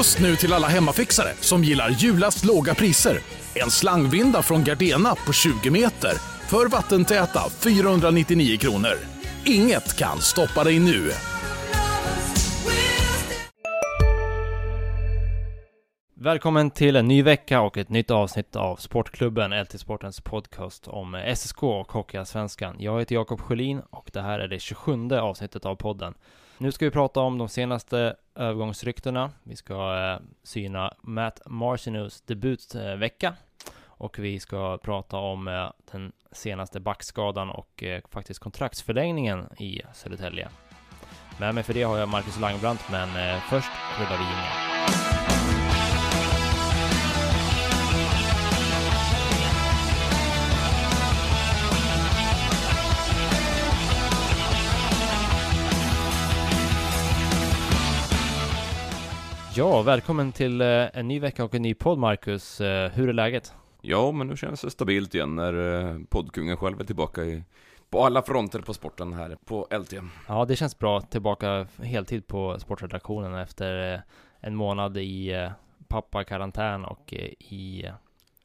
Just nu till alla hemmafixare som gillar julast låga priser. En slangvinda från Gardena på 20 meter för vattentäta 499 kronor. Inget kan stoppa dig nu. Välkommen till en ny vecka och ett nytt avsnitt av Sportklubben, LT Sportens podcast om SSK och Hockeyallsvenskan. Jag heter Jakob Sjölin och det här är det 27 avsnittet av podden. Nu ska vi prata om de senaste övergångsryktena. Vi ska eh, syna Matt Marcinus debutvecka och vi ska prata om eh, den senaste backskadan och eh, faktiskt kontraktsförlängningen i Södertälje. Med mig för det har jag Marcus Langbrandt, men eh, först rullar vi in. Ja, välkommen till eh, en ny vecka och en ny podd Marcus. Eh, Hur är läget? Ja, men nu känns det stabilt igen när eh, poddkungen själv är tillbaka i, på alla fronter på sporten här på LT. Ja, det känns bra. Tillbaka heltid på sportredaktionen efter en månad i pappakarantän och i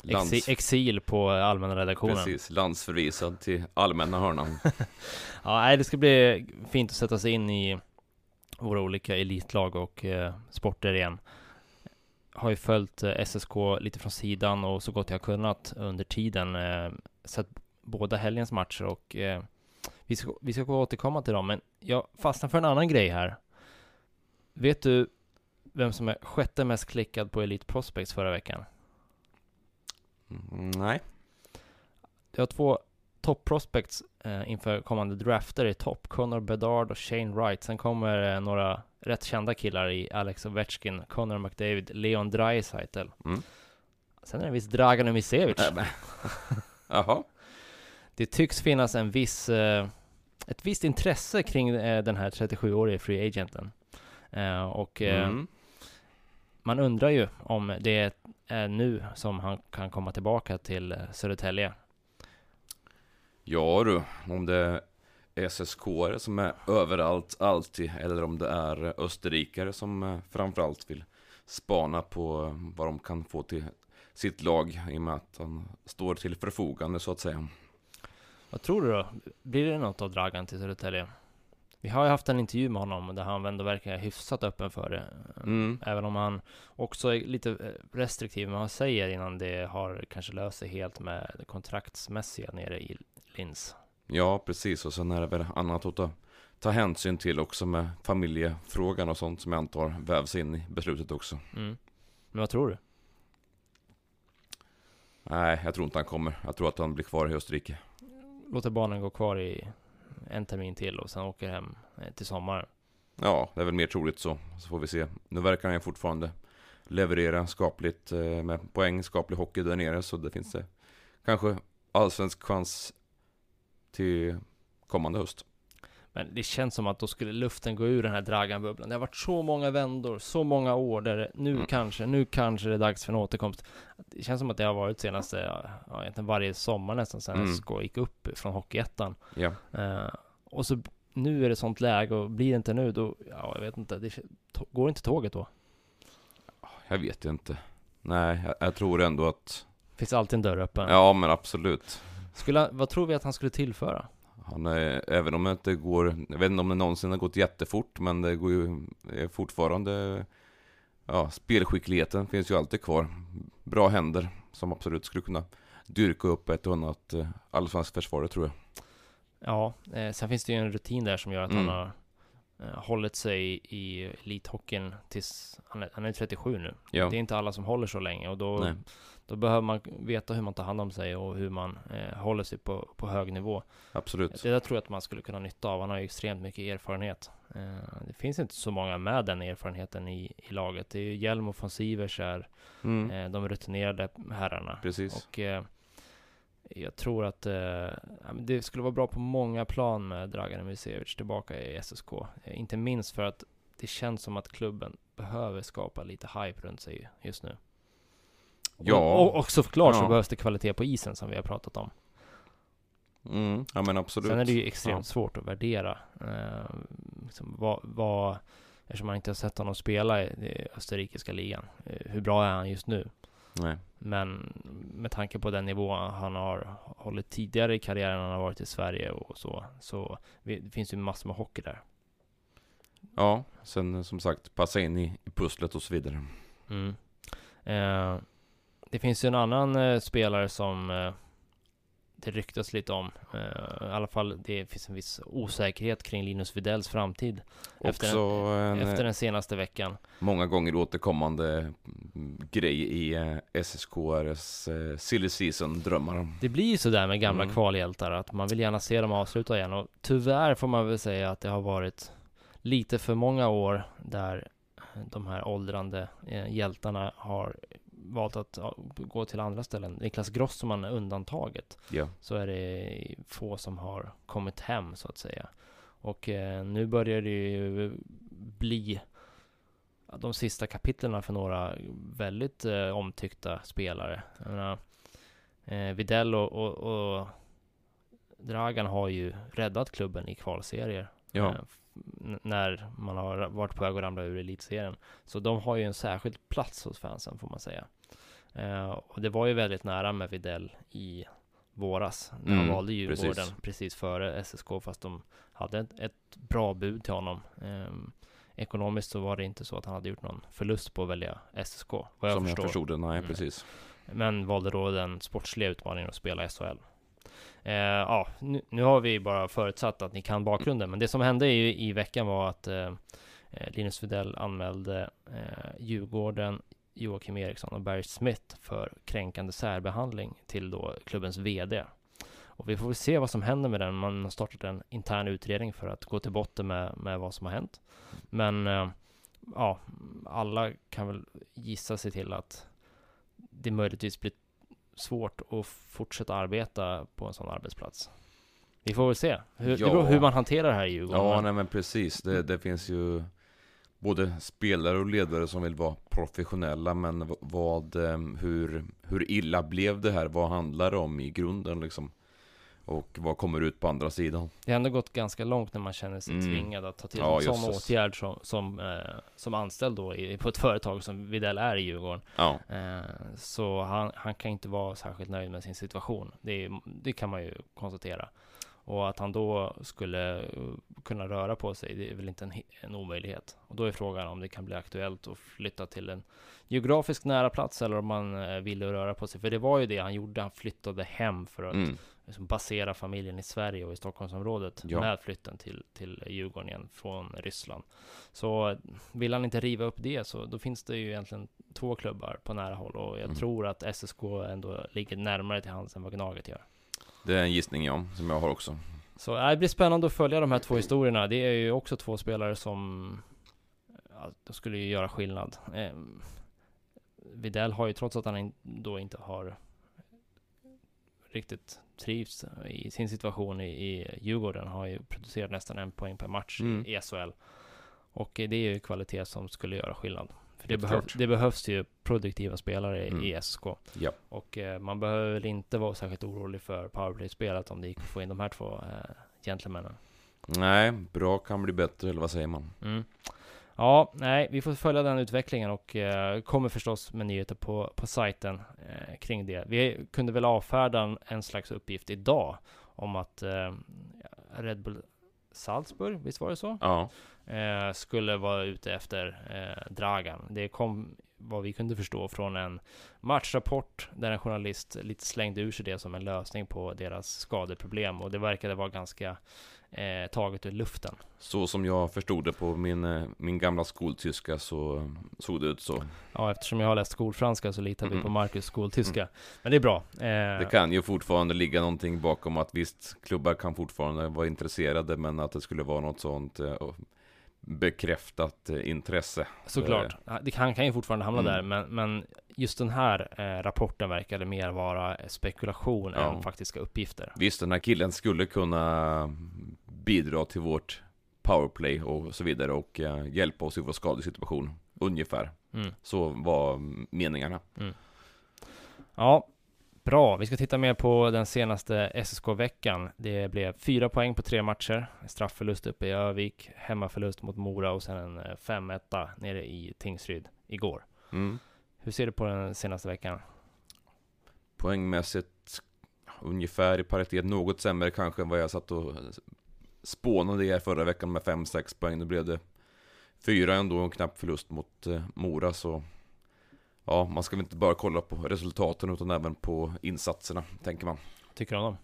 Lands, exi exil på allmänna redaktionen. precis, landsförvisad till allmänna hörnan. Ja, nej, det ska bli fint att sätta sig in i våra olika elitlag och eh, sporter igen. Har ju följt eh, SSK lite från sidan och så gott jag kunnat under tiden. Eh, sett båda helgens matcher och eh, vi, ska, vi ska återkomma till dem. Men jag fastnar för en annan grej här. Vet du vem som är sjätte mest klickad på Elite Prospects förra veckan? Mm, nej, Det har två top prospects eh, inför kommande drafter i topp. Connor Bedard och Shane Wright. Sen kommer eh, några rätt kända killar i Alex Ovechkin, Connor McDavid, Leon Draisaitl. Mm. Sen är det en viss Dragan. Nej, men. Jaha, Det tycks finnas en viss, eh, ett visst intresse kring den här 37-årige free agenten. Och mm. man undrar ju om det är nu som han kan komma tillbaka till Södertälje. Ja du, om det är ssk som är överallt, alltid, eller om det är österrikare som eh, framförallt vill spana på eh, vad de kan få till sitt lag i och med att han står till förfogande så att säga. Vad tror du då? Blir det något av Dragan till Södertälje? Vi har ju haft en intervju med honom där han ändå verkar hyfsat öppen för det. Mm. Även om han också är lite eh, restriktiv med vad han säger innan det har kanske löst sig helt med kontraktsmässiga nere i Linz. Ja, precis. Och sen är det väl annat att ta, ta hänsyn till också med familjefrågan och sånt som jag antar vävs in i beslutet också. Mm. Men vad tror du? Nej, jag tror inte han kommer. Jag tror att han blir kvar i Österrike. Låter barnen gå kvar i en termin till och sen åker hem eh, till sommaren. Ja, det är väl mer troligt så. Så får vi se. Nu verkar han ju fortfarande leverera skapligt eh, med poäng, skaplig hockey där nere. Så det finns det kanske allsvensk chans till kommande höst. Men det känns som att då skulle luften gå ur den här Dragan-bubblan. Det har varit så många vändor, så många år där det- nu Mm. kanske, nu kanske det är dags för en återkomst. Det känns som att det har varit senaste, ja, egentligen varje sommar nästan sen Mm. SK gick upp från Hockeyettan. Ja, Eh, och så nu är det sånt läge och blir det inte nu då, ja jag vet inte, det, går inte tåget då? jag vet inte. Nej, jag, jag tror ändå att... Finns alltid en dörr öppen. Ja, men absolut. Skulle, han- vad tror vi att han skulle tillföra? Han är, även om det inte går, jag vet inte om det någonsin har gått jättefort, men det går ju fortfarande, ja, spelskickligheten finns ju alltid kvar. Bra händer som absolut skulle kunna dyrka upp ett och annat eh, allsvenskt försvar, tror jag. Ja, eh, sen finns det ju en rutin där som gör att Mm. han har eh, hållit sig i elithockeyn tills, han är, han är 37 nu. Ja, Det är inte alla som håller så länge och då, nej, då behöver man veta hur man tar hand om sig och hur man eh, håller sig på, på hög nivå. absolut. Det där tror jag att man skulle kunna nytta av. Han har ju extremt mycket erfarenhet. Eh, det finns inte så många med den erfarenheten i, i laget. Det är ju Hjelm och von Sivers är Mm, eh, de rutinerade herrarna. precis. Och eh, jag tror att eh, det skulle vara bra på många plan med Dragan Misevic tillbaka i SSK. Eh, inte minst för att det känns som att klubben behöver skapa lite hype runt sig just nu. Ja. Och, och, såklart så Ja. behövs det kvalitet på isen som vi har pratat om. Mm, ja men absolut. Sen är det ju extremt Ja. svårt att värdera eh, liksom vad, vad, Eftersom man inte har sett honom spela i, i österrikiska ligan. Eh, hur bra är han just nu? Nej. Men med tanke på den nivå han har hållit tidigare i karriären, han har varit i Sverige och så, så det finns ju massor med hockey där. Ja, sen som sagt passa in i, i pusslet och så vidare. Mm. Eh, det finns ju en annan eh, spelare som eh, det ryktas lite om. Eh, I alla fall det finns en viss osäkerhet kring Linus Widells framtid. Efter, den, en, efter den senaste veckan. många gånger återkommande mm, grej i SSKRs eh, silly season-drömmar. Det blir ju sådär med gamla Mm. kvalhjältar att man vill gärna se dem avsluta igen och tyvärr får man väl säga att det har varit lite för många år där de här åldrande eh, hjältarna har valt att gå till andra ställen. Niklas Grossman är undantaget. Ja. Så är det få som har kommit hem så att säga. Och eh, nu börjar det ju bli de sista kapitlen för några väldigt eh, omtyckta spelare. Jag menar, eh, Videll och, och, och Dragan har ju räddat klubben i kvalserier. Ja. När man har varit på väg att ramla ur elitserien. Så de har ju en särskild plats hos fansen får man säga. Eh, och det var ju väldigt nära med Videll i våras. När han Mm, valde Djurgården precis. precis. före SSK fast de hade ett, ett bra bud till honom. Ehm, ekonomiskt så var det inte så att han hade gjort någon förlust på att välja SSK. Vad jag Som förstår. jag förstod det, nej Mm. precis. Men valde då den sportsliga utmaningen att spela SHL. Eh, ja, nu, nu har vi bara förutsatt att ni kan bakgrunden, men det som hände i, i veckan var att eh, eh, Linus Widell anmälde eh, Djurgården, Joakim Eriksson och Barry Smith för kränkande särbehandling till då klubbens VD. Och vi får väl se vad som händer med den. Man har startat en intern utredning för att gå till botten med, med vad som har hänt. Men eh, ja, alla kan väl gissa sig till att det möjligtvis blir svårt att fortsätta arbeta på en sån arbetsplats. Vi får väl se hur, Ja. hur man hanterar det här i Djurgården. Ja, men- nej men precis. Det, det finns ju både spelare och ledare som vill vara professionella, men vad, eh, hur, hur illa blev det här? Vad handlar det om i grunden liksom? Och vad kommer ut på andra sidan? Det har ändå gått ganska långt när man känner sig Mm. tvingad att ta till Ja, en sån åtgärd som, som, eh, som anställd då i, på ett företag som Widell är i Djurgården. Ja, Eh, så han, han kan inte vara särskilt nöjd med sin situation. Det, det kan man ju konstatera. Och att han då skulle eh, kunna röra på sig, det är väl inte en, en omöjlighet. Och då är frågan om det kan bli aktuellt att flytta till en geografiskt nära plats eller om man eh, ville röra på sig. För det var ju det han gjorde, han flyttade hem för att mm. liksom basera familjen i Sverige och i Stockholmsområdet Ja. med flytten till, till Djurgården igen från Ryssland. Så vill han inte riva upp det så då finns det ju egentligen två klubbar på nära håll och jag Mm. tror att SSK ändå ligger närmare till hands än vad Gnaget gör. Det är en gissning ja, som jag har också. Så äh, det blir spännande att följa de här två historierna. Det är ju också två spelare som ja, de skulle ju göra skillnad. Eh, Videll har ju trots att han då inte har riktigt trivs i sin situation i, i Djurgården har ju producerat nästan en poäng per match Mm. i, i SHL. Och eh, det är ju kvalitet som skulle göra skillnad. För det, behöv, det behövs ju produktiva spelare Mm. i SK. Ja. Och eh, man behöver väl inte vara särskilt orolig för powerplay-spelet om det gick att få in de här två eh, gentlemännen. Nej, bra kan bli bättre, eller vad säger man? Mm. Ja, nej, vi får följa den utvecklingen och eh, kommer förstås med nyheter på, på sajten eh, kring det. Vi kunde väl avfärda en, en slags uppgift idag om att eh, Red Bull Salzburg, visst var det så? Ja, eh, skulle vara ute efter eh, Dragan. Det kom, vad vi kunde förstå, från en matchrapport där en journalist lite slängde ur sig det som en lösning på deras skadeproblem och det verkade vara ganska eh, taget ur luften. så som jag förstod det på min, eh, min gamla skoltyska så såg det ut så. Ja, eftersom jag har läst skolfranska så litar vi Mm. på Marcus skoltyska. Men det är bra. Eh, Det kan ju fortfarande ligga någonting bakom att visst, klubbar kan fortfarande vara intresserade, men att det skulle vara något sånt eh, bekräftat eh, intresse. Såklart. Ja, Det kan, ju fortfarande hamna Mm. där, men, men just den här eh, rapporten verkade mer vara spekulation Ja. än faktiska uppgifter. Visst, den här killen skulle kunna bidra till vårt powerplay och så vidare och eh, hjälpa oss i vår skadesituation. Ungefär. Mm. Så var meningarna. Ja, Bra, vi ska titta mer på den senaste SSK-veckan. Det blev fyra poäng på tre matcher. Straffförlust uppe i Övik, hemmaförlust mot Mora och sen en 5-1 eh, nere i Tingsryd igår. Mm. Hur ser du på den senaste veckan? Poängmässigt ungefär i paritet, något sämre kanske än vad jag satt och spånade er förra veckan med 5-6 poäng. Nu blev det fyra ändå, en knapp förlust mot eh, Mora så Ja, man ska väl inte bara kolla på resultaten utan även på insatserna, tänker man. Tycker du om dem?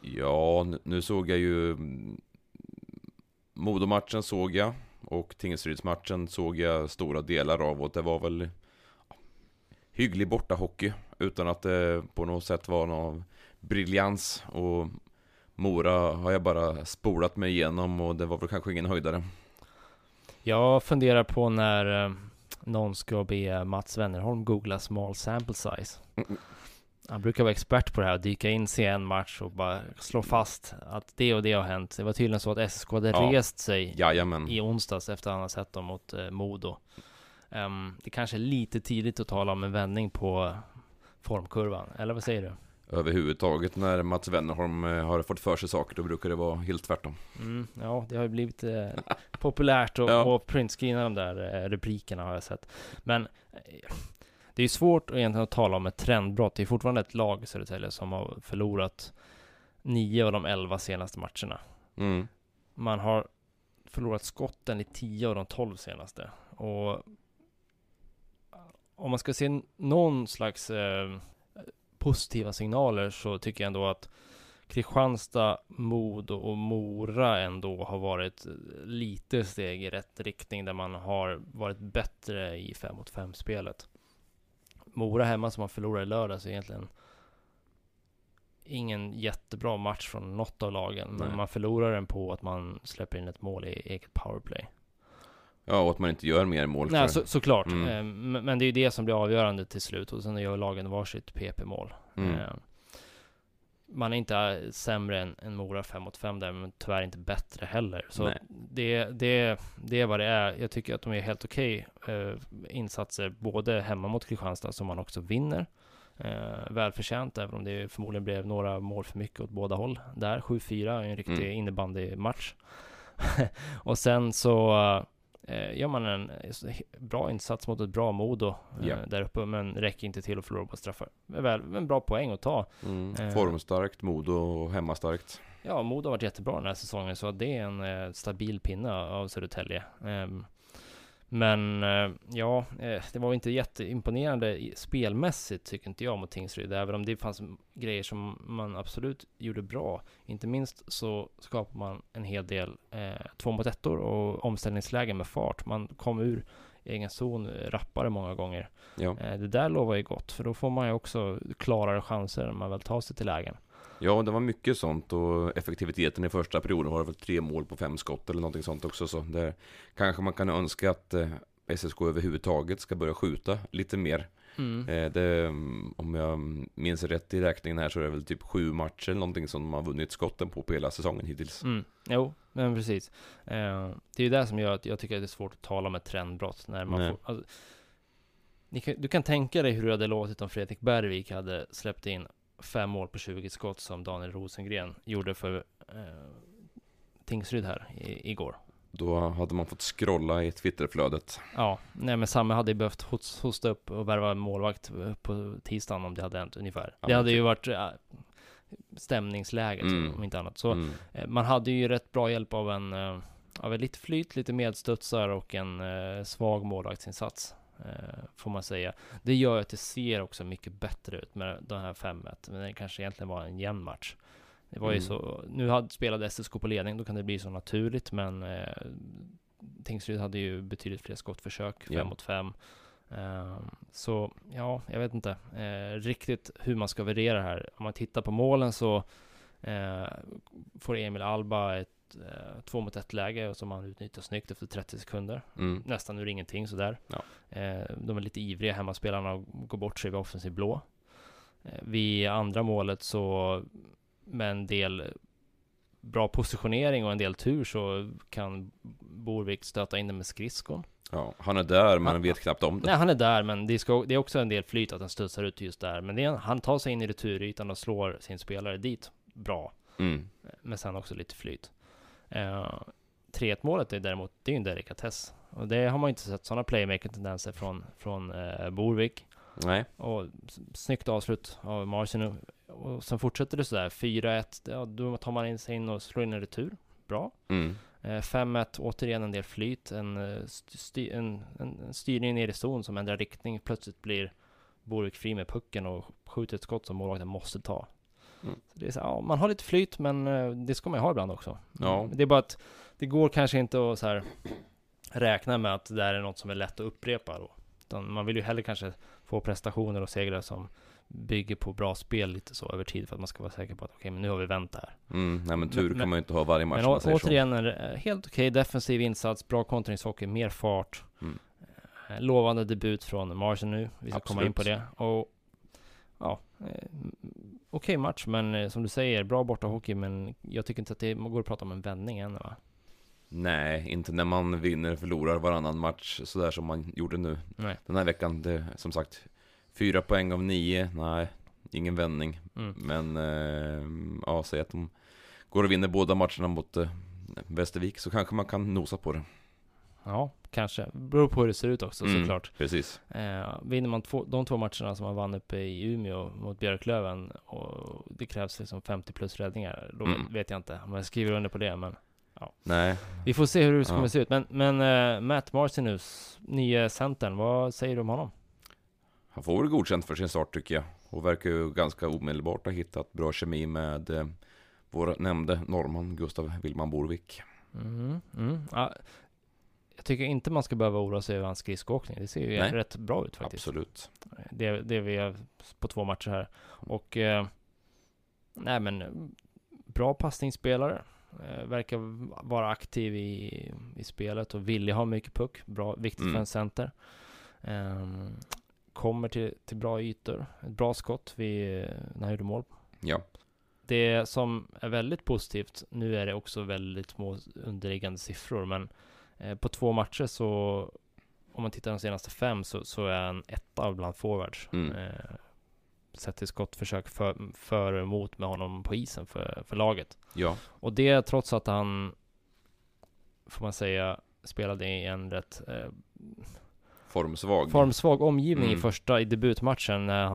Ja, nu såg jag ju mm, Modomatchen såg jag och Tingsrydsmatchen såg jag stora delar av och det var väl hygglig bortahockey utan att det på något sätt var någon briljans och Mora har jag bara spolat mig igenom och det var väl kanske ingen höjdare. Jag funderar på när eh, någon ska be Mats Wennerholm googla small sample size. Han brukar vara expert på det här, dyka in i en match och bara slå fast att det och det har hänt. Det var tydligen så att SSK hade ja. rest sig Jajamän. i onsdags efter att han har sett dem mot eh, Modo. Um, det kanske är lite tidigt att tala om en vändning på formkurvan, eller vad säger du? Överhuvudtaget när Mats Wennerholm eh, har fått för sig saker, då brukar det vara helt tvärtom. Mm, ja, det har ju blivit eh, populärt att ja. printscreena de där eh, rubrikerna har jag sett. Men eh, det är ju svårt egentligen att tala om ett trendbrott. Det är fortfarande ett lag i Södertälje som har förlorat nio av de elva senaste matcherna. Mm. Man har förlorat skotten i tio av de tolv senaste. Och om man ska se någon slags eh, positiva signaler så tycker jag ändå att Kristianstad, Modo och Mora ändå har varit lite steg i rätt riktning där man har varit bättre i 5 mot 5 spelet. Mora hemma som har förlorat i lördags är egentligen ingen jättebra match från något av lagen, men Nej. man förlorar den på att man släpper in ett mål i eget powerplay. Ja, och att man inte gör mer mål. Nej, så, såklart. Mm. Eh, men det är ju det som blir avgörande till slut och sen gör lagen varsitt PP-mål. Mm. Eh, man är inte sämre än, än Mora 5 mot 5 där, men tyvärr inte bättre heller. Så det, det, det är vad det är. Jag tycker att de är helt okej okay, eh, insatser, både hemma mot Kristianstad som man också vinner. Eh, välförtjänt, även om det förmodligen blev några mål för mycket åt båda håll där. 7-4, en riktig mm. innebandymatch. och sen så gör man en eh, bra insats mot ett bra Modo eh, ja. där uppe, men räcker inte till att förlora på straffar. Väl, en bra poäng att ta. Mm, eh, formstarkt Modo och hemmastarkt. Ja, Modo har varit jättebra den här säsongen, så det är en eh, stabil pinne av Södertälje. Ehm, men eh, ja, eh, det var inte jätteimponerande spelmässigt tycker inte jag mot Tingsryd, även om det fanns grejer som man absolut gjorde bra. Inte minst så skapade man en hel del eh, två mot ettor och omställningslägen med fart. Man kom ur egen zon rappare många gånger. Ja. Eh, det där lovar ju gott, för då får man ju också klarare chanser när man väl tar sig till lägen. Ja, det var mycket sånt och effektiviteten i första perioden var det väl tre mål på fem skott eller någonting sånt också. Så det kanske man kan önska att eh, SSK överhuvudtaget ska börja skjuta lite mer. Mm. Eh, det, om jag minns rätt i räkningen här så är det väl typ sju matcher eller någonting som de har vunnit skotten på på hela säsongen hittills. Mm. Jo, men precis. Eh, det är ju det som gör att jag tycker att det är svårt att tala om ett trendbrott när man får, alltså, kan, du kan tänka dig hur det hade låtit om Fredrik Bergvik hade släppt in fem mål på 20 skott som Daniel Rosengren gjorde för eh, Tingsryd här i, igår. Då hade man fått scrolla i Twitterflödet. Ja, nej men Samme hade ju behövt hosta upp och värva målvakt på tisdagen om det hade hänt ungefär. Ja, det hade ju varit äh, stämningsläget mm. om inte annat. Så mm. eh, man hade ju rätt bra hjälp av en, eh, av en lite flyt, lite medstudsar och en eh, svag målvaktsinsats. Eh, får man säga. Det gör att det ser också mycket bättre ut med den här 5-1. Men det kanske egentligen var en jämn match. Det var mm. ju så, nu hade, spelade SSK på ledning, då kan det bli så naturligt, men eh, Tingsryd hade ju betydligt fler skottförsök, 5 yeah. mot 5. Eh, så ja, jag vet inte eh, riktigt hur man ska värdera det här. Om man tittar på målen så eh, får Emil Alba ett eh, två mot ett läge som han utnyttjar snyggt efter 30 sekunder. Mm. Nästan ur ingenting sådär. Ja. Eh, de är lite ivriga hemmaspelarna och går bort sig vid offensiv blå. Eh, vid andra målet så med en del bra positionering och en del tur så kan Borvik stöta in den med skridskon. Ja, han är där men Han- vet knappt om det. Nej, han är där, men det, ska, det är också en del flyt att den studsar ut just där. Men är, han tar sig in i returytan och slår sin spelare dit bra. Mm. Men sen också lite flyt. Eh, 3-1 målet är däremot, det är ju en delikatess. Och det har man ju inte sett sådana playmaking-tendenser från, från eh, Borvik. Nej, Och snyggt avslut av Marcin. Och sen fortsätter det sådär, 4-1, ja, då tar man in sig in och slår in en retur. Bra. mm. Eh, 5-1, återigen en del flyt. En, eh, st- sty, en, en, en styrning ner i zon som ändrar riktning. Plötsligt blir Borvik fri med pucken och skjuter ett skott som målvakten måste ta. Mm. Så det är så, ja, man har lite flyt, men eh, det ska man ju ha ibland också. Ja. Det är bara att det går kanske inte att så här räkna med att det där är något som är lätt att upprepa då. Utan man vill ju hellre kanske få prestationer och segrar som bygger på bra spel lite så över tid för att man ska vara säker på att okej, men nu har vi vänt det här. Mm. Nej men tur Men- kan man ju inte ha varje match Men å, återigen, en eh, helt okej defensiv insats, bra kontringshockey, mer fart. Mm. Eh, Lovande debut från Marsen nu, vi ska komma in på Absolut. det. Och ja, eh, okej match, men eh, som du säger, bra bortahockey, men jag tycker inte att det går att prata om en vändning än va? Nej, inte när man vinner och förlorar varannan match sådär som man gjorde nu. Nej. Den här veckan, det som sagt Fyra poäng av nio, nej Ingen vändning Mm. Men eh, ja, säg att de går och vinner båda matcherna mot eh, Västervik så kanske man kan nosa på det Ja, kanske. Beror på hur det ser ut också Mm. såklart. Precis Eh, vinner man två, de två matcherna som man vann uppe i Umeå mot Björklöven och det krävs liksom 50 plus räddningar, då Mm. vet jag inte om jag skriver under på det, men Nej, vi får se hur det kommer Ja. se ut. Men, men eh, Matt Marcinus, nya centern, vad säger du om honom? han får väl godkänt för sin start tycker jag Och verkar ju ganska omedelbart ha hittat bra kemi med eh, Vår nämnde norrman Gustav Willman Borvik Mm, mm. Ja, jag tycker inte man ska behöva oroa sig över hans skridskoåkning. Det ser ju Nej. rätt bra ut faktiskt. Absolut Det, det vi är på två matcher här. Och eh, nej men eh, bra passningsspelare. Eh, verkar vara aktiv i, i spelet och villig ha mycket puck. Bra, viktigt Mm. för en center. Ehm, kommer till, till bra ytor. Ett bra skott vid, eh, när han gjorde mål. Ja, Det som är väldigt positivt, nu är det också väldigt små underliggande siffror, men eh, på två matcher så, om man tittar de senaste fem, så, så är han etta bland forwards. Mm. Eh, sett till skottförsök för, för och emot med honom på isen för, för laget. ja, Och det trots att han, får man säga, spelade i en rätt eh, formsvag formsvag omgivning i Mm. första, i debutmatchen. När han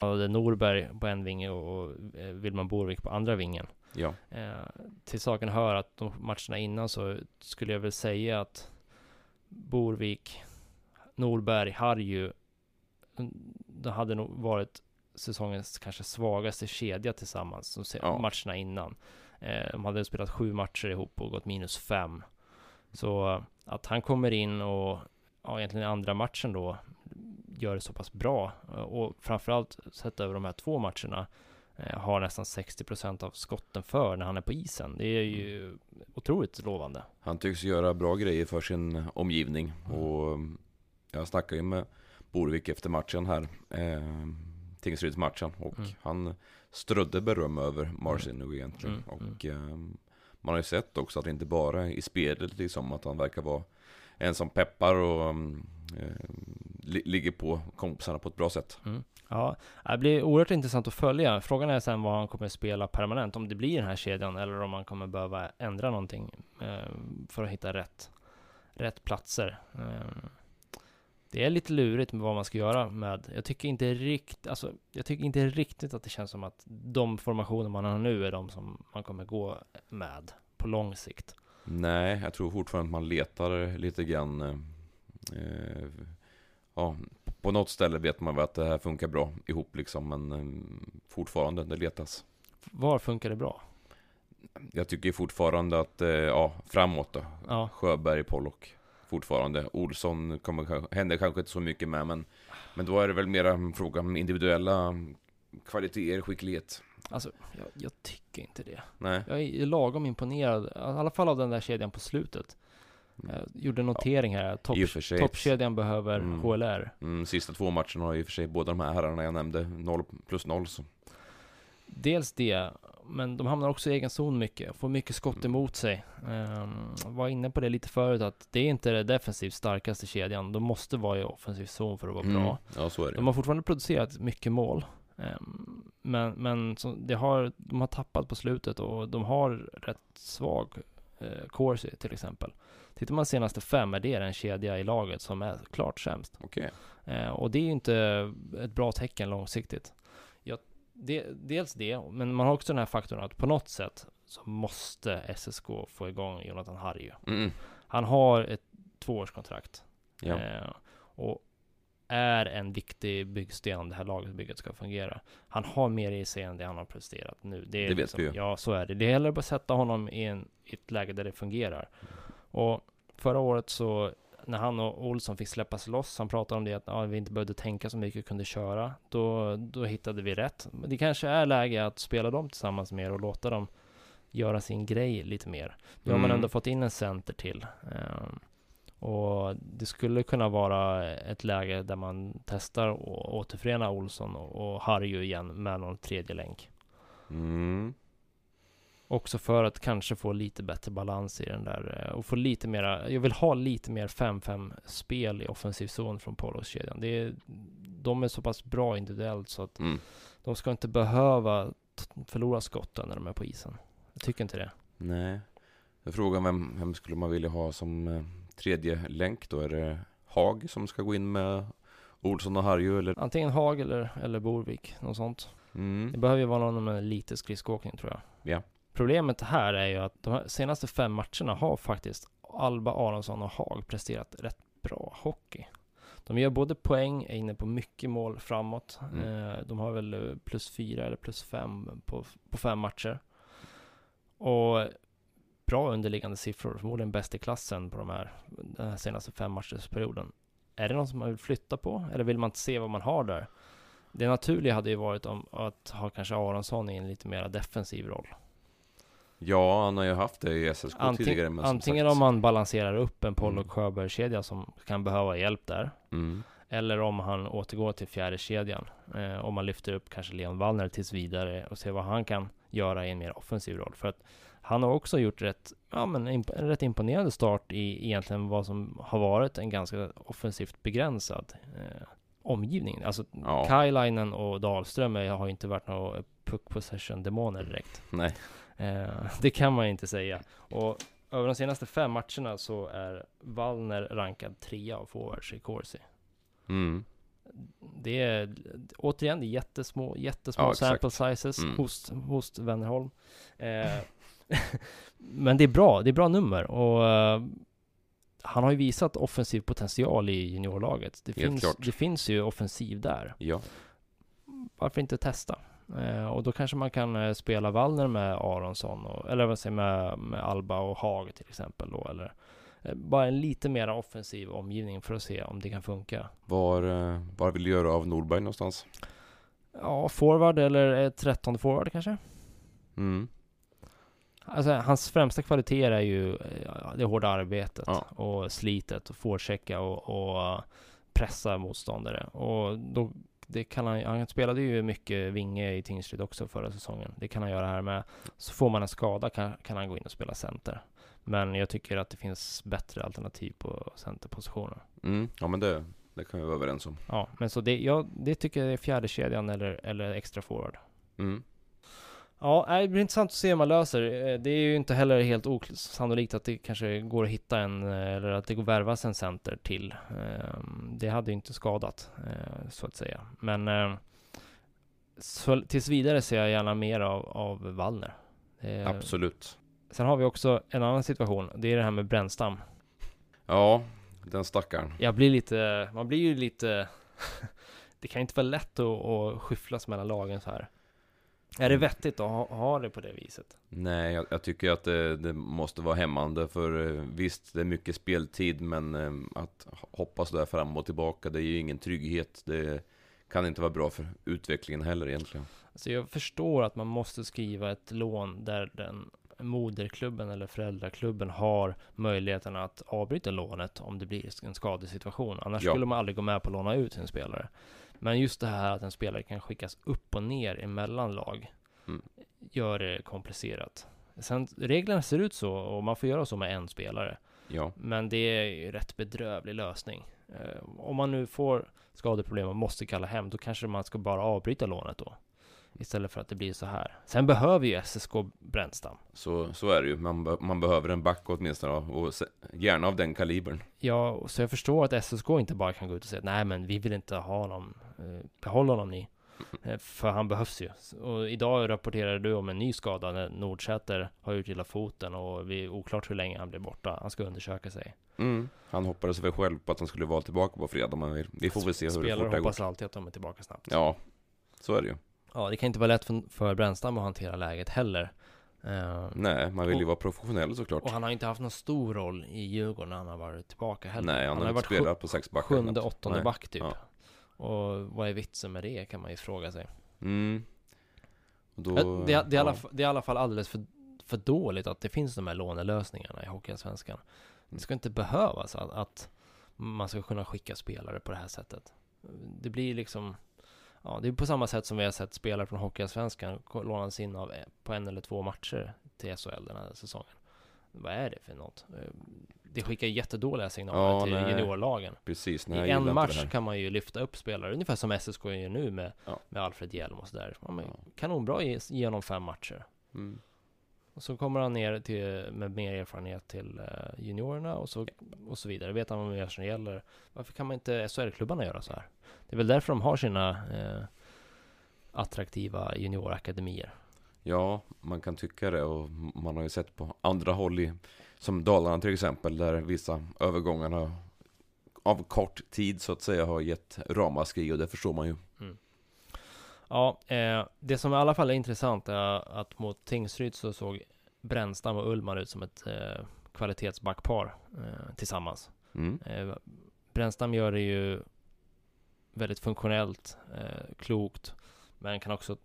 hade Norberg på en vinge och, och eh, Wilman Borvik på andra vingen. Ja, Eh, till saken hör att de matcherna innan så skulle jag väl säga att Borvik, Norberg, Harju, det hade nog varit säsongens kanske svagaste kedja tillsammans de Ja. matcherna innan. Eh, de hade spelat sju matcher ihop och gått minus fem. Så eh, att han kommer in och ja, egentligen i andra matchen då gör det så pass bra eh, och framförallt sett över de här två matcherna eh, har nästan 60% av skotten för när han är på isen. Det är ju otroligt lovande. Han tycks göra bra grejer för sin omgivning och jag snackade ju med Borvik efter matchen här eh, Tingsrydsmatchen och Mm. han strödde beröm över Marcin nu egentligen Mm, mm. och eh, man har ju sett också att det inte bara i spelet liksom att han verkar vara en som peppar och mm, eh, ligger på kompisarna på ett bra sätt. Ja, det blir oerhört intressant att följa. Frågan är sen vad han kommer spela permanent, om det blir den här kedjan eller om man kommer behöva ändra någonting eh, för att hitta rätt, rätt platser. Eh, det är lite lurigt med vad man ska göra med, jag tycker inte riktigt, alltså, jag tycker inte riktigt att det känns som att de formationer man har nu är de som man kommer gå med på lång sikt. Nej, jag tror fortfarande att man letar lite grann eh, eh, Ja, på något ställe vet man väl att det här funkar bra ihop liksom Men eh, fortfarande, det letas Var funkar det bra? Jag tycker fortfarande att, eh, ja, framåt då. Ja. Sjöberg, Pollock fortfarande. Olsson kommer, händer kanske inte så mycket med, men, men då är det väl mera en fråga om individuella kvaliteter, skicklighet. Alltså, jag, jag tycker inte det. Nej, Jag är lagom imponerad, i alla fall av den där kedjan på slutet. Jag gjorde en notering här, topp, toppkedjan behöver Mm. HLR. Mm, sista två matcherna har i och för sig båda de här herrarna jag nämnde 0 plus 0 så. Dels det, men de hamnar också i egen zon mycket, får mycket skott emot sig. Um, var inne på det lite förut, att det är inte det defensivt starkaste kedjan. De måste vara i offensiv zon för att vara bra. Mm, ja, så är det. De har fortfarande producerat mycket mål. Ehm, men men så det har, de har tappat på slutet och de har rätt svag uh, Corsi till exempel. Tittar man senaste fem är det en kedja i laget som är klart sämst. Okej. Eh, och det är ju inte ett bra tecken långsiktigt. Ja, det, dels det, men man har också den här faktorn att på något sätt så måste SSK få igång Jonathan Harju. Mm, Han har ett tvåårskontrakt. ja. Eh, och är en viktig byggsten om det här lagbygget ska fungera. Han har mer i sig än det han har presterat nu. är Det vet vi ju. Ja, så är det. Det gäller bara att sätta honom i, en, i ett läge där det fungerar. Och förra året så, när han och Olsson fick släppas loss, han pratade om det att ja, vi inte behövde tänka så mycket, kunde köra. Då, då hittade vi rätt. Men det kanske är läge att spela dem tillsammans mer och låta dem göra sin grej lite mer. Nu har man Mm. ändå fått in en center till. Ehm, och det skulle kunna vara ett läge där man testar att återförena Olsson och och Harju igen med någon tredje länk. Mm. Också för att kanske få lite bättre balans i den där eh, och få lite mera, jag vill ha lite mer 5-5 spel i offensiv zon från Polos-kedjan. Det är, de är så pass bra individuellt så att Mm. de ska inte behöva förlora skotten när de är på isen. Jag tycker inte det. Nej. Jag frågar vem, vem skulle man vilja ha som eh, tredje länk då? Är det Hag som ska gå in med Olsson och Harju eller? Antingen Hag eller, eller Borvik, något sånt. Det Mm. behöver ju vara någon med lite skridskoåkning tror jag. Ja. Problemet här är ju att de senaste fem matcherna har faktiskt Alba Aronsson och Hag presterat rätt bra hockey. De gör både poäng, är inne på mycket mål framåt. Mm. Eh, de har väl eh, plus fyra eller plus fem på, på fem matcher. Och bra underliggande siffror, förmodligen bäst i klassen på de här, den här senaste fem matchersperioden. Är det någon som man vill flytta på? Eller vill man inte se vad man har där? Det naturliga hade ju varit om att ha kanske Aronsson i en lite mer defensiv roll. Ja, han har ju haft det i SSK Anting- tidigare. Men Antingen sagt, om man balanserar upp en Pollock Mm. Sjöberg-kedja som kan behöva hjälp där. Mm. Eller om han återgår till fjärde kedjan. Eh, om man lyfter upp kanske Leon Wallner tills vidare och ser vad han kan göra i en mer offensiv roll. För att han har också gjort rätt, ja, men imp- en rätt imponerande start i egentligen vad som har varit en ganska offensivt begränsad eh, omgivning. Alltså Ja. Kailainen och Dahlström har ju inte varit några puck possession-demoner direkt. Nej. Eh, det kan man inte säga. Och över de senaste fem matcherna så är Wallner rankad trea av forwards i Corsi. Mm. Det är återigen det är jättesmå, jättesmå Ja, sample sizes Mm. hos, hos Wennerholm. Eh, men det är bra, det är bra nummer och eh, han har ju visat offensiv potential i juniorlaget. Det, Helt finns, klart. det finns ju offensiv där. Ja. Varför inte testa? Eh, och då kanske man kan eh, spela Wallner med Aronsson, och, eller vad säger med, med Alba och Hag till exempel då, eller eh, bara en lite mer offensiv omgivning för att se om det kan funka. Var, eh, var vill du göra av Norberg någonstans? Ja, forward eller eh, trettonde forward kanske? Mm. Alltså hans främsta kvaliteter är ju det hårda arbetet Ja. och slitet och forechecka och, och pressa motståndare. Och då, det kan han, han spelade ju mycket vinge i Tingsryd också förra säsongen. Det kan han göra här med. Så får man en skada kan, kan han gå in och spela center. Men jag tycker att det finns bättre alternativ på centerpositionen. Mm. Ja men det, det kan vi vara överens om. Ja, men så det, jag, det tycker jag är fjärde kedjan eller, eller extra forward. Mm. Ja, det blir intressant att se hur man löser. Eh, Det är ju inte heller helt osannolikt att det kanske går att hitta en, eh, eller att det går att värvas en center till. Ehm, Det hade ju inte skadat, eh, så att säga. Men eh, så, tills vidare ser jag gärna mer av, av Wallner. Absolut. Sen har vi också en annan situation. Det är det här med Brännstam. Ja, den stackaren. Jag blir lite, man blir ju lite... det kan inte vara lätt att, att skyfflas mellan lagen så här. Är det vettigt att ha, ha det på det viset? Nej, jag, jag tycker att det, det, måste vara hämmande för eh, visst, det är mycket speltid men eh, att hoppa sådär fram och tillbaka, det är ju ingen trygghet. Det kan inte vara bra för utvecklingen heller egentligen. Alltså jag förstår att man måste skriva ett lån där den moderklubben eller föräldraklubben har möjligheten att avbryta lånet om det blir en skadesituation. Annars ja. skulle man aldrig gå med på att låna ut sin spelare. Men just det här att en spelare kan skickas upp och ner emellan lag mm. gör det komplicerat. Sen reglerna ser ut så och man får göra så med en spelare. Ja. Men det är ju rätt bedrövlig lösning. Eh, om man nu får skadeproblem och måste kalla hem, då kanske man ska bara avbryta lånet då. Istället för att det blir så här. Sen behöver ju SSK Brännstam. Så, så är det ju. Man, be man behöver en back åtminstone. Och gärna av den kalibern. Ja, så jag förstår att SSK inte bara kan gå ut och säga nej men vi vill inte ha honom. Eh, behåll honom ni. Eh, för han behövs ju. Och idag rapporterade du om en ny skada när Nordsäter har gjort illa foten och det är oklart hur länge han blir borta. Han ska undersöka sig. Mm. Han hoppades väl själv på att han skulle vara tillbaka på fredag, men vi får väl se hur Spelare det fort hoppas går. alltid att de är tillbaka snabbt. Ja, så är det ju. Ja, det kan inte vara lätt för, för Bränstam att hantera läget heller. Uh, Nej, man vill ju vara professionell såklart. Och han har inte haft någon stor roll i Djurgården när han har varit tillbaka heller. Nej, han, han har, inte spelat på sex backar. Sjunde, åttonde Nej. back typ. Ja. Och vad är vitsen med det kan man ju fråga sig. Mm. Då, det, det, är ja. alla, det är i alla fall alldeles för, för dåligt att det finns de här lånelösningarna i Hockeyallsvenskan. Det ska inte behövas att, att man ska kunna skicka spelare på det här sättet. Det blir liksom Ja, det är på samma sätt som vi har sett spelare från Hockeyallsvenskan lånas in av på en eller två matcher till SHL den här säsongen. Vad är det för något? Eh, det skickar jättedåliga signaler ja, till nej. juniorlagen. Precis, nej, I en match kan man ju lyfta upp spelare, ungefär som SSK gör nu med, ja. med Alfred Hjelm och sådär. Ja, kanonbra genom fem matcher. Mm. Och så kommer han ner till, med mer erfarenhet till uh, juniorerna och så, och så vidare. Vet han vad mer som gäller. Varför kan man inte SHL-klubbarna göra så här? Det är väl därför de har sina uh, attraktiva juniorakademier. Ja, man kan tycka det och man har ju sett på andra håll i, som Dalarna till exempel, där vissa övergångar av kort tid så att säga har gett ramaskri och det förstår man ju. Mm. Ja, eh, det som i alla fall är intressant är att mot Tingsryd så såg Brännstam och Ullman ut som ett eh, kvalitetsbackpar eh, tillsammans. Mm. Eh, Brännstam gör det ju väldigt funktionellt, eh, klokt men kan också,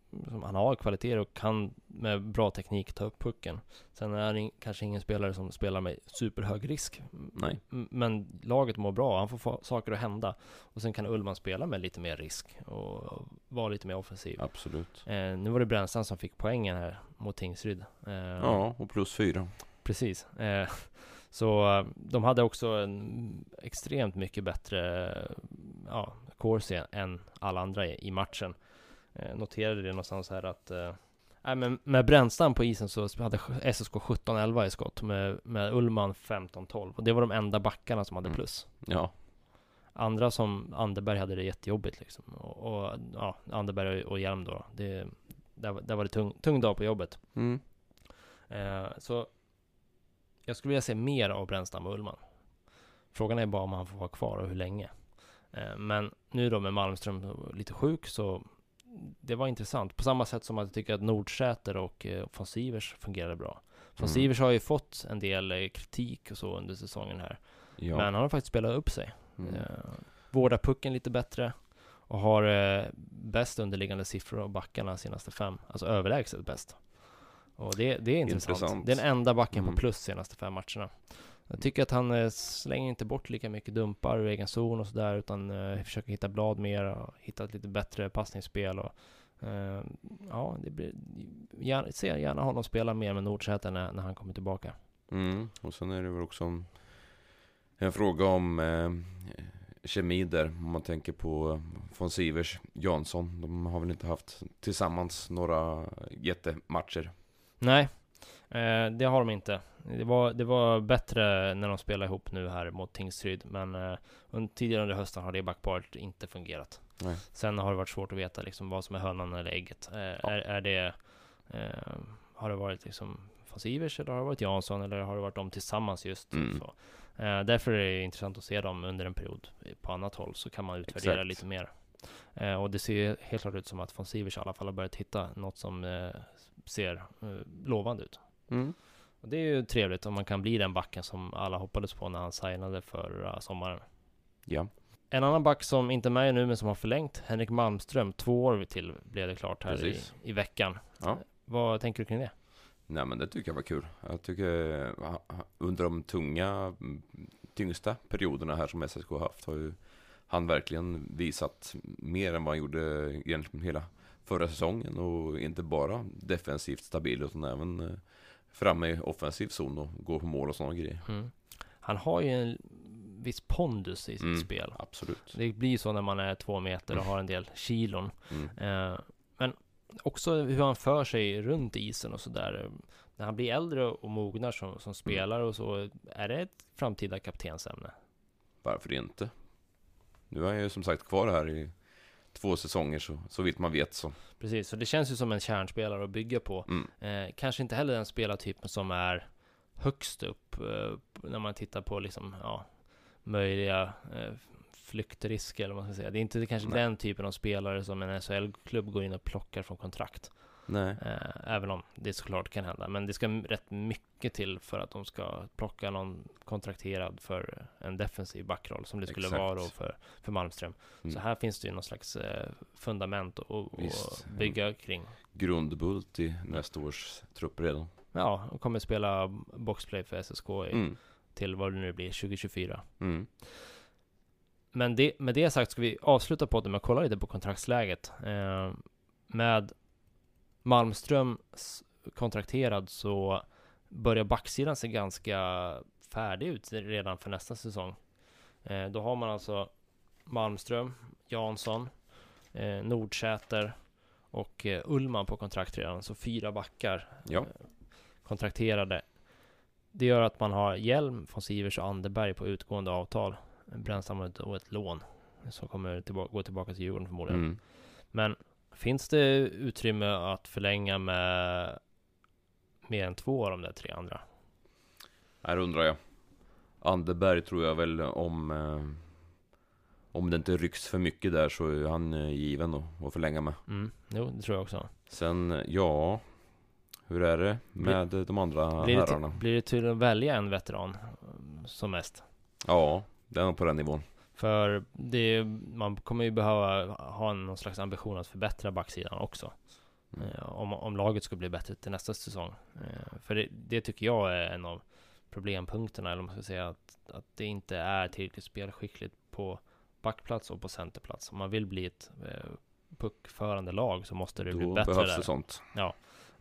han har kvaliteter och kan med bra teknik ta upp pucken. Sen är han kanske ingen spelare som spelar med superhög risk. Nej. Men laget mår bra, han får få saker att hända. Och sen kan Ullman spela med lite mer risk och vara lite mer offensiv. Absolut. Eh, nu var det Brännström som fick poängen här mot Tingsryd. Eh, ja, och plus fyra. Precis. Eh, så de hade också en extremt mycket bättre ja, corsi än alla andra i, i matchen. Eh, noterade det någonstans här att eh, Nej men med Brännstam på isen så hade SSK 17-11 i skott med, med Ullman 15-12 och det var de enda backarna som hade mm. plus. Mm. Ja. Andra som Anderberg hade det jättejobbigt liksom. Och, och ja, Anderberg och Hjelm då. Det, där, där var det tung, tung dag på jobbet. Mm. Eh, så jag skulle vilja se mer av Brännstam och Ullman. Frågan är bara om han får vara kvar och hur länge. Eh, men nu då med Malmström lite sjuk så det var intressant. På samma sätt som att jag tycker att Nordsäter och eh, von Sivers fungerade bra. Von mm. Sivers har ju fått en del eh, kritik och så under säsongen här. Ja. Men han har faktiskt spelat upp sig. Mm. Eh, vårdar pucken lite bättre och har eh, bäst underliggande siffror av backarna senaste fem. Alltså överlägset bäst. Och det, det är intressant. intressant. Det är den enda backen mm. på plus senaste fem matcherna. Jag tycker att han eh, slänger inte bort lika mycket dumpar ur egen zon och sådär utan eh, försöker hitta blad mer och hitta ett lite bättre passningsspel och eh, ja, det blir, gärna, ser gärna honom spela mer med Nordsäter när, när han kommer tillbaka. Mm, och sen är det väl också en, en fråga om eh, kemi där, om man tänker på von Sivers, Jansson. De har väl inte haft tillsammans några jättematcher. Nej, Eh, det har de inte. Det var, det var bättre när de spelade ihop nu här mot Tingsryd, men eh, under, tidigare under hösten har det backparet inte fungerat. Nej. Sen har det varit svårt att veta liksom vad som är hönan eller ägget. Eh, ja. är, är det, eh, har det varit liksom Sivers eller har det varit Jansson eller har det varit de tillsammans just? Mm. Så. Eh, därför är det intressant att se dem under en period på annat håll, så kan man utvärdera Exakt. lite mer. Eh, och det ser helt klart ut som att von Sivers i alla fall har börjat hitta något som eh, ser eh, lovande ut. Mm. Och det är ju trevligt om man kan bli den backen som alla hoppades på när han signade förra sommaren. Ja. En annan back som inte är med nu men som har förlängt, Henrik Malmström, två år till blev det klart här i, i veckan. Ja. Vad tänker du kring det? Nej men det tycker jag var kul. Jag tycker under de tunga, mm, tyngsta perioderna här som SSK har haft har ju han verkligen visat mer än vad han gjorde egentligen hela förra säsongen och inte bara defensivt stabil utan även eh, framme i offensiv zon och gå på mål och sådana grejer. Mm. Han har ju en viss pondus i sitt Mm. spel. Absolut. Det blir så när man är två meter och har en del kilon. Mm. Eh, men också hur han för sig runt isen och sådär. När han blir äldre och mognar som, som spelare och så, är det ett framtida kaptensämne? Varför inte? Nu är han ju som sagt kvar här i två säsonger så, så vitt man vet så. Precis, så det känns ju som en kärnspelare att bygga på. Mm. Eh, kanske inte heller den spelartypen som är högst upp eh, när man tittar på liksom, ja, möjliga eh, flyktrisker eller vad man ska säga. Det är inte det kanske Nej. den typen av spelare som en SHL-klubb går in och plockar från kontrakt. Nej. Eh, även om det såklart kan hända. Men det ska rätt mycket till för att de ska plocka någon kontrakterad för en defensiv backroll som det skulle Exakt. vara då för, för Malmström. Mm. Så här finns det ju någon slags eh, fundament att Visst. bygga kring. Grundbult i nästa års trupp redan. Ja, och kommer spela boxplay för SSK i, Mm. till vad det nu blir, 2024. Mm. Men det, med det sagt ska vi avsluta podden med att kolla lite på kontraktsläget. Eh, med Malmström kontrakterad så börjar backsidan se ganska färdig ut redan för nästa säsong. Eh, då har man alltså Malmström, Jansson, eh, Nordsäter och eh, Ullman på kontrakt redan. Så fyra backar Ja. eh, kontrakterade. Det gör att man har Hjelm, von Sivers och Anderberg på utgående avtal. Brännström och ett, lån som kommer tillbaka, gå tillbaka till Djurgården förmodligen. Mm. Men finns det utrymme att förlänga med mer än två av de där tre andra? Här undrar jag. Anderberg tror jag väl om eh, Om det inte rycks för mycket där så är han eh, given att- att förlänga med. Mm, jo, det tror jag också. Sen, ja Hur är det med de andra Blir det, herrarna? till, blir det till att välja en veteran som mest? Ja, det är nog på den nivån. För det, man kommer ju behöva ha någon slags ambition att förbättra backsidan också. Mm. Eh, om, om laget ska bli bättre till nästa säsong. Eh, för det, det tycker jag är en av problempunkterna, eller om man ska säga att, att det inte är tillräckligt spelskickligt på backplats och på centerplats. Om man vill bli ett eh, puckförande lag så måste det bli Då bättre behövs där. det sånt.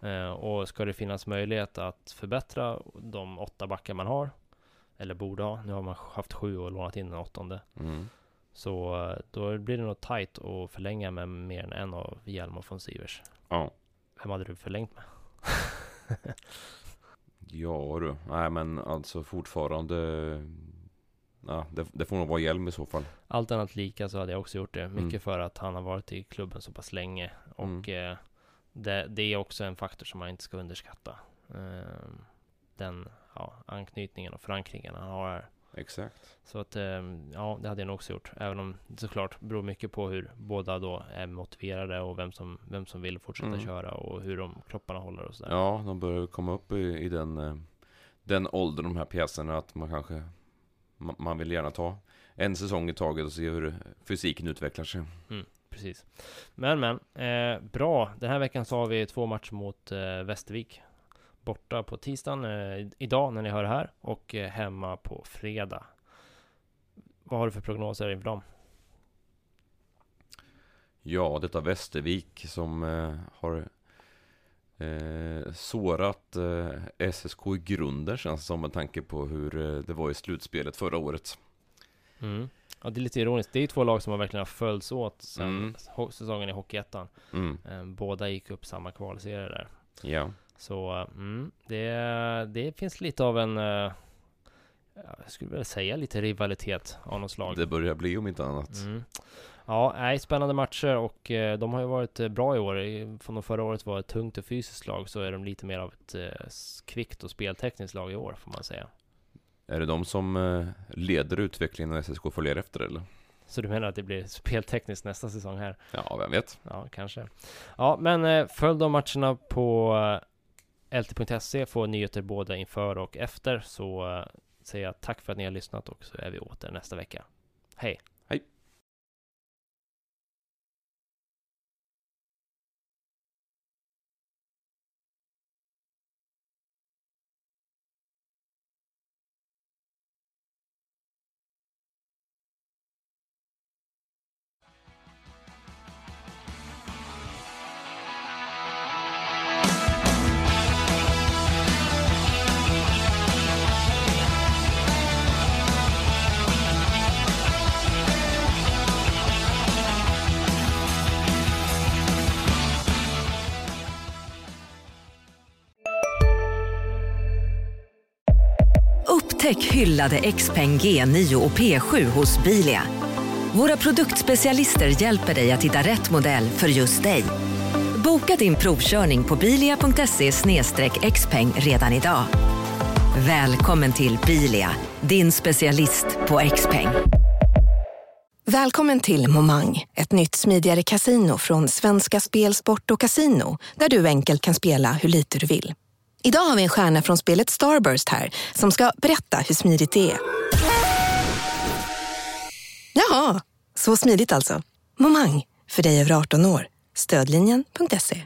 Eh, och ska det finnas möjlighet att förbättra de åtta backar man har, eller borde ha, nu har man haft sju och lånat in en åttonde, Mm. så eh, då blir det nog tight att förlänga med mer än en av Hjelm och von Sivers. Ja. Vem hade du förlängt med? Ja du, nej men alltså fortfarande Ja, det, det får nog vara hjälm i så fall. Allt annat lika så hade jag också gjort det. Mycket Mm. för att han har varit i klubben så pass länge. Och Mm. eh, det, det är också en faktor som man inte ska underskatta. Eh, den ja, anknytningen och förankringen han har här. Exakt. Så att, eh, ja, det hade jag nog också gjort. Även om det såklart beror mycket på hur båda då är motiverade och vem som, vem som vill fortsätta Mm. köra och hur de kropparna håller och sådär. Ja, de börjar komma upp i, i den, eh, den åldern, de här pjäserna, att man kanske man, man vill gärna ta en säsong i taget och se hur fysiken utvecklar sig. Precis. Men men, eh, bra. Den här veckan så har vi två matcher mot eh, Västervik. Borta på tisdagen, eh, idag när ni hör det här, och eh, hemma på fredag. Vad har du för prognoser inför dem? Ja, detta Västervik som eh, har eh, sårat eh, SSK i grunden känns som med tanke på hur eh, det var i slutspelet förra året. Mm. Ja, det är lite ironiskt. Det är två lag som har verkligen har följts åt sen Mm. säsongen i Hockeyettan. Mm, Eh, båda gick upp samma kvalserie där. ja. Så mm, det, det finns lite av en, eh, jag skulle vilja säga lite rivalitet av något slag. Det börjar bli om inte annat. Mm. Ja, nej, spännande matcher och eh, de har ju varit eh, bra i år. Från förra året var ett tungt och fysiskt lag så är de lite mer av ett kvickt och speltekniskt lag i år får man säga. Är det de som leder utvecklingen när SSK följer efter eller? Så du menar att det blir speltekniskt nästa säsong här? Ja, vem vet? Ja, kanske. Ja, men följ de matcherna på lt.se, får nyheter både inför och efter, så eh, säger jag tack för att ni har lyssnat och så är vi åter nästa vecka. Hej! Upptäck hyllade XPeng G9 och P7 hos Bilia. Våra produktspecialister hjälper dig att hitta rätt modell för just dig. Boka din provkörning på bilia.se xpeng redan idag. Välkommen till Bilia, din specialist på XPeng. Välkommen till Momang, ett nytt smidigare casino från Svenska Spel, Sport och Casino där du enkelt kan spela hur lite du vill. Idag har vi en stjärna från spelet Starburst här som ska berätta hur smidigt det är. Jaha, så smidigt alltså. Momang, för dig över 18 år. Stödlinjen.se.